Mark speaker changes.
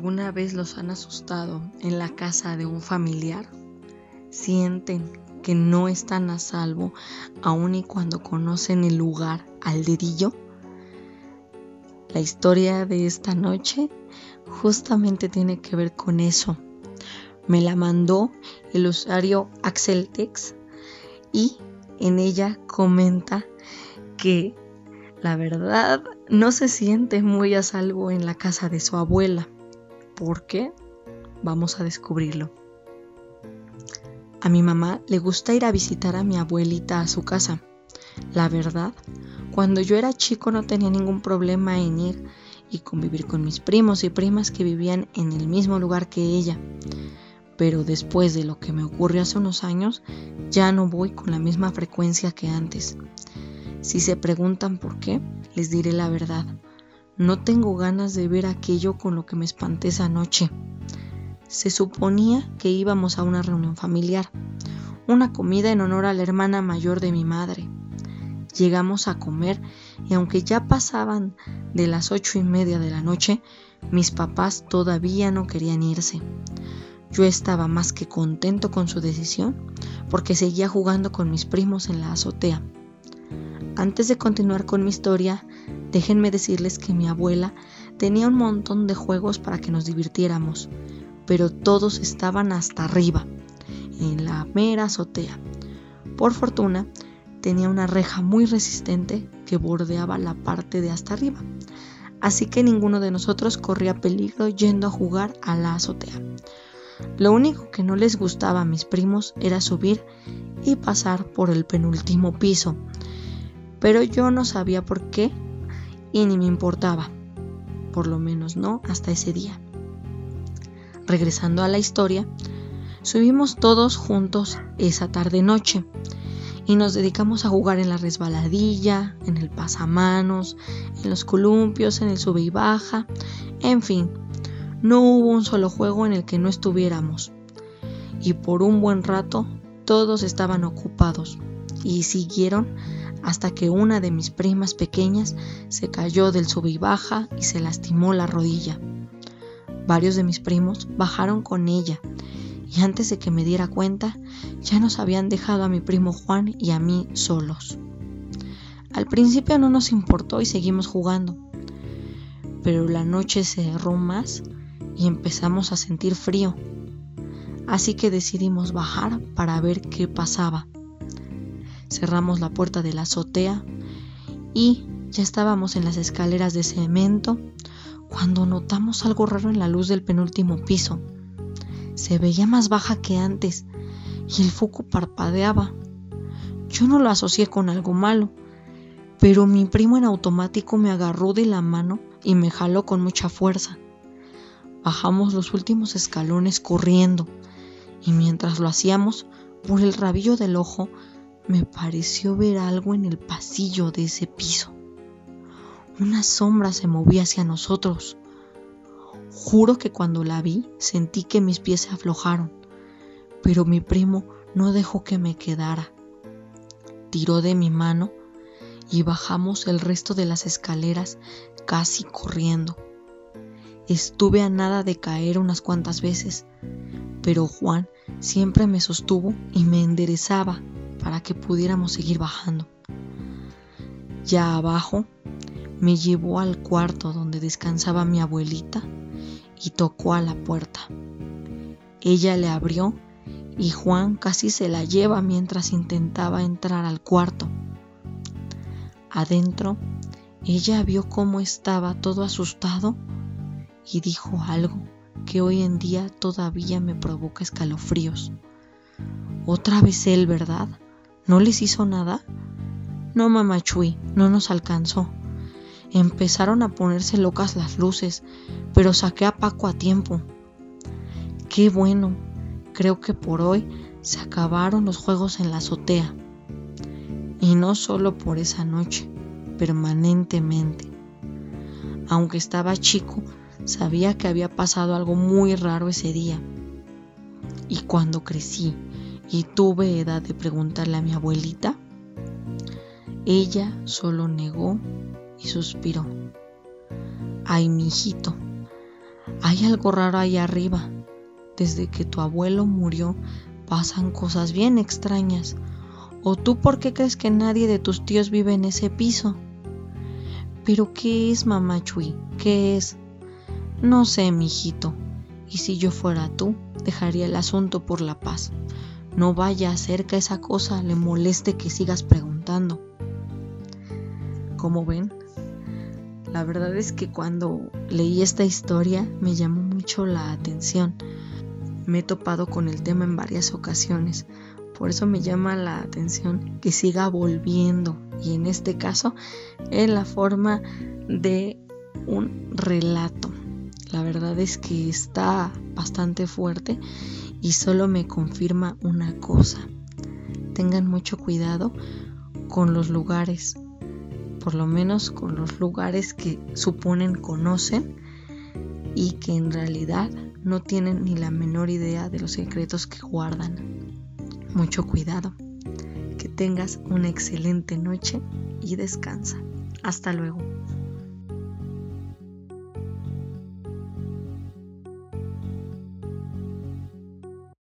Speaker 1: ¿Alguna vez los han asustado en la casa de un familiar? ¿Sienten que no están a salvo aun y cuando conocen el lugar al dedillo? La historia de esta noche justamente tiene que ver con eso. Me la mandó el usuario Axeltex y en ella comenta que la verdad no se siente muy a salvo en la casa de su abuela. ¿Por qué? Vamos a descubrirlo. A mi mamá le gusta ir a visitar a mi abuelita a su casa. La verdad, cuando yo era chico no tenía ningún problema en ir y convivir con mis primos y primas que vivían en el mismo lugar que ella. Pero después de lo que me ocurrió hace unos años, ya no voy con la misma frecuencia que antes. Si se preguntan por qué, les diré la verdad. No tengo ganas de ver aquello con lo que me espanté esa noche. Se suponía que íbamos a una reunión familiar, una comida en honor a la hermana mayor de mi madre. Llegamos a comer y aunque ya pasaban de las ocho y media de la noche, mis papás todavía no querían irse. Yo estaba más que contento con su decisión porque seguía jugando con mis primos en la azotea. Antes de continuar con mi historia, déjenme decirles que mi abuela tenía un montón de juegos para que nos divirtiéramos, pero todos estaban hasta arriba, en la mera azotea. Por fortuna, tenía una reja muy resistente que bordeaba la parte de hasta arriba, así que ninguno de nosotros corría peligro yendo a jugar a la azotea. Lo único que no les gustaba a mis primos era subir y pasar por el penúltimo piso, pero yo no sabía por qué y ni me importaba, por lo menos no hasta ese día. Regresando a la historia, subimos todos juntos esa tarde noche y nos dedicamos a jugar en la resbaladilla, en el pasamanos, en los columpios, en el sube y baja, en fin, no hubo un solo juego en el que no estuviéramos. Y por un buen rato todos estaban ocupados y siguieron hasta que una de mis primas pequeñas se cayó del sub y baja y se lastimó la rodilla. Varios de mis primos bajaron con ella y antes de que me diera cuenta ya nos habían dejado a mi primo Juan y a mí solos. Al principio no nos importó y seguimos jugando, pero la noche se cerró más y empezamos a sentir frío. Así que decidimos bajar para ver qué pasaba. Cerramos la puerta de la azotea y ya estábamos en las escaleras de cemento cuando notamos algo raro en la luz del penúltimo piso. Se veía más baja que antes y el foco parpadeaba. Yo no lo asocié con algo malo, pero mi primo en automático me agarró de la mano y me jaló con mucha fuerza. Bajamos los últimos escalones corriendo y mientras lo hacíamos, por el rabillo del ojo, me pareció ver algo en el pasillo de ese piso. Una sombra se movía hacia nosotros. Juro que cuando la vi sentí que mis pies se aflojaron, pero mi primo no dejó que me quedara. Tiró de mi mano y bajamos el resto de las escaleras casi corriendo. Estuve a nada de caer unas cuantas veces, pero Juan siempre me sostuvo y me enderezaba para que pudiéramos seguir bajando. Ya abajo, me llevó al cuarto donde descansaba mi abuelita y tocó a la puerta. Ella le abrió y Juan casi se la lleva mientras intentaba entrar al cuarto. Adentro, ella vio cómo estaba todo asustado y dijo algo que hoy en día todavía me provoca escalofríos. Otra vez él, ¿verdad? ¿No les hizo nada? No, mamá Chuy, no nos alcanzó. Empezaron a ponerse locas las luces, pero saqué a Paco a tiempo. Qué bueno, creo que por hoy se acabaron los juegos en la azotea. Y no solo por esa noche, permanentemente. Aunque estaba chico, Sabía que había pasado algo muy raro ese día. Y cuando crecí y tuve edad de preguntarle a mi abuelita, ella solo negó y suspiró. Ay, mi hijito, Hay algo raro ahí arriba. Desde que tu abuelo murió pasan cosas bien extrañas. ¿O tú por qué crees que nadie de tus tíos vive en ese piso? ¿Pero qué es, mamá Chui? ¿Qué es? No sé, mijito. Y si yo fuera tú, dejaría el asunto por la paz. No vaya a hacer que esa cosa le moleste que sigas preguntando. Como ven, la verdad es que cuando leí esta historia me llamó mucho la atención. Me he topado con el tema en varias ocasiones. Por eso me llama la atención que siga volviendo. Y en este caso, en la forma de un relato. La verdad es que está bastante fuerte y solo me confirma una cosa. Tengan mucho cuidado con los lugares, por lo menos con los lugares que suponen conocen y que en realidad no tienen ni la menor idea de los secretos que guardan. Mucho cuidado. Que tengas una excelente noche y descansa. Hasta luego.